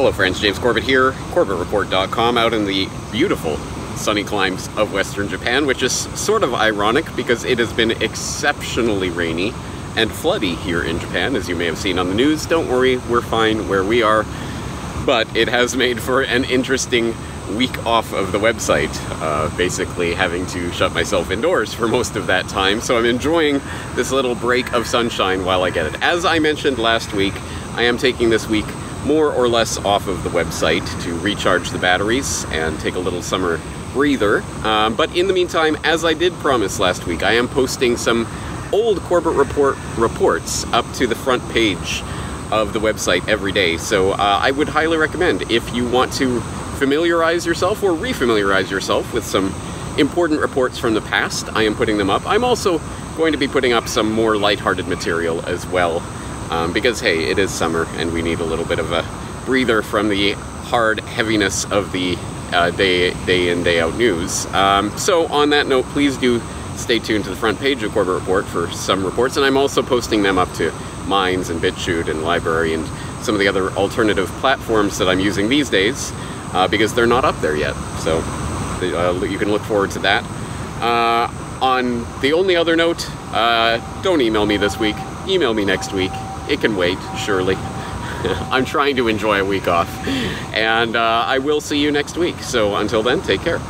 Hello friends, James Corbett here, CorbettReport.com out in the beautiful sunny climes of Western Japan, which is sort of ironic because it has been exceptionally rainy and floody here in Japan, as you may have seen on the news. Don't worry, we're fine where we are, but it has made for an interesting week off of the website, uh, basically having to shut myself indoors for most of that time, so I'm enjoying this little break of sunshine while I get it. As I mentioned last week, I am taking this week more or less off of the website to recharge the batteries and take a little summer breather. Um, but in the meantime, as I did promise last week, I am posting some old Corbett Report reports up to the front page of the website every day. So uh, I would highly recommend if you want to familiarize yourself or refamiliarize yourself with some important reports from the past, I am putting them up. I'm also going to be putting up some more lighthearted material as well um, because hey, it is summer and we need a little bit of a breather from the hard heaviness of the uh, day, day in, day out news. Um, so on that note, please do stay tuned to the front page of Corbett Report for some reports, and I'm also posting them up to Minds and BitChute and LBRY and some of the other alternative platforms that I'm using these days uh, because they're not up there yet. So uh, you can look forward to that. Uh, on the only other note, uh, don't email me this week. Email me next week. It can wait, surely. I'm trying to enjoy a week off. And uh, I will see you next week. So until then, take care.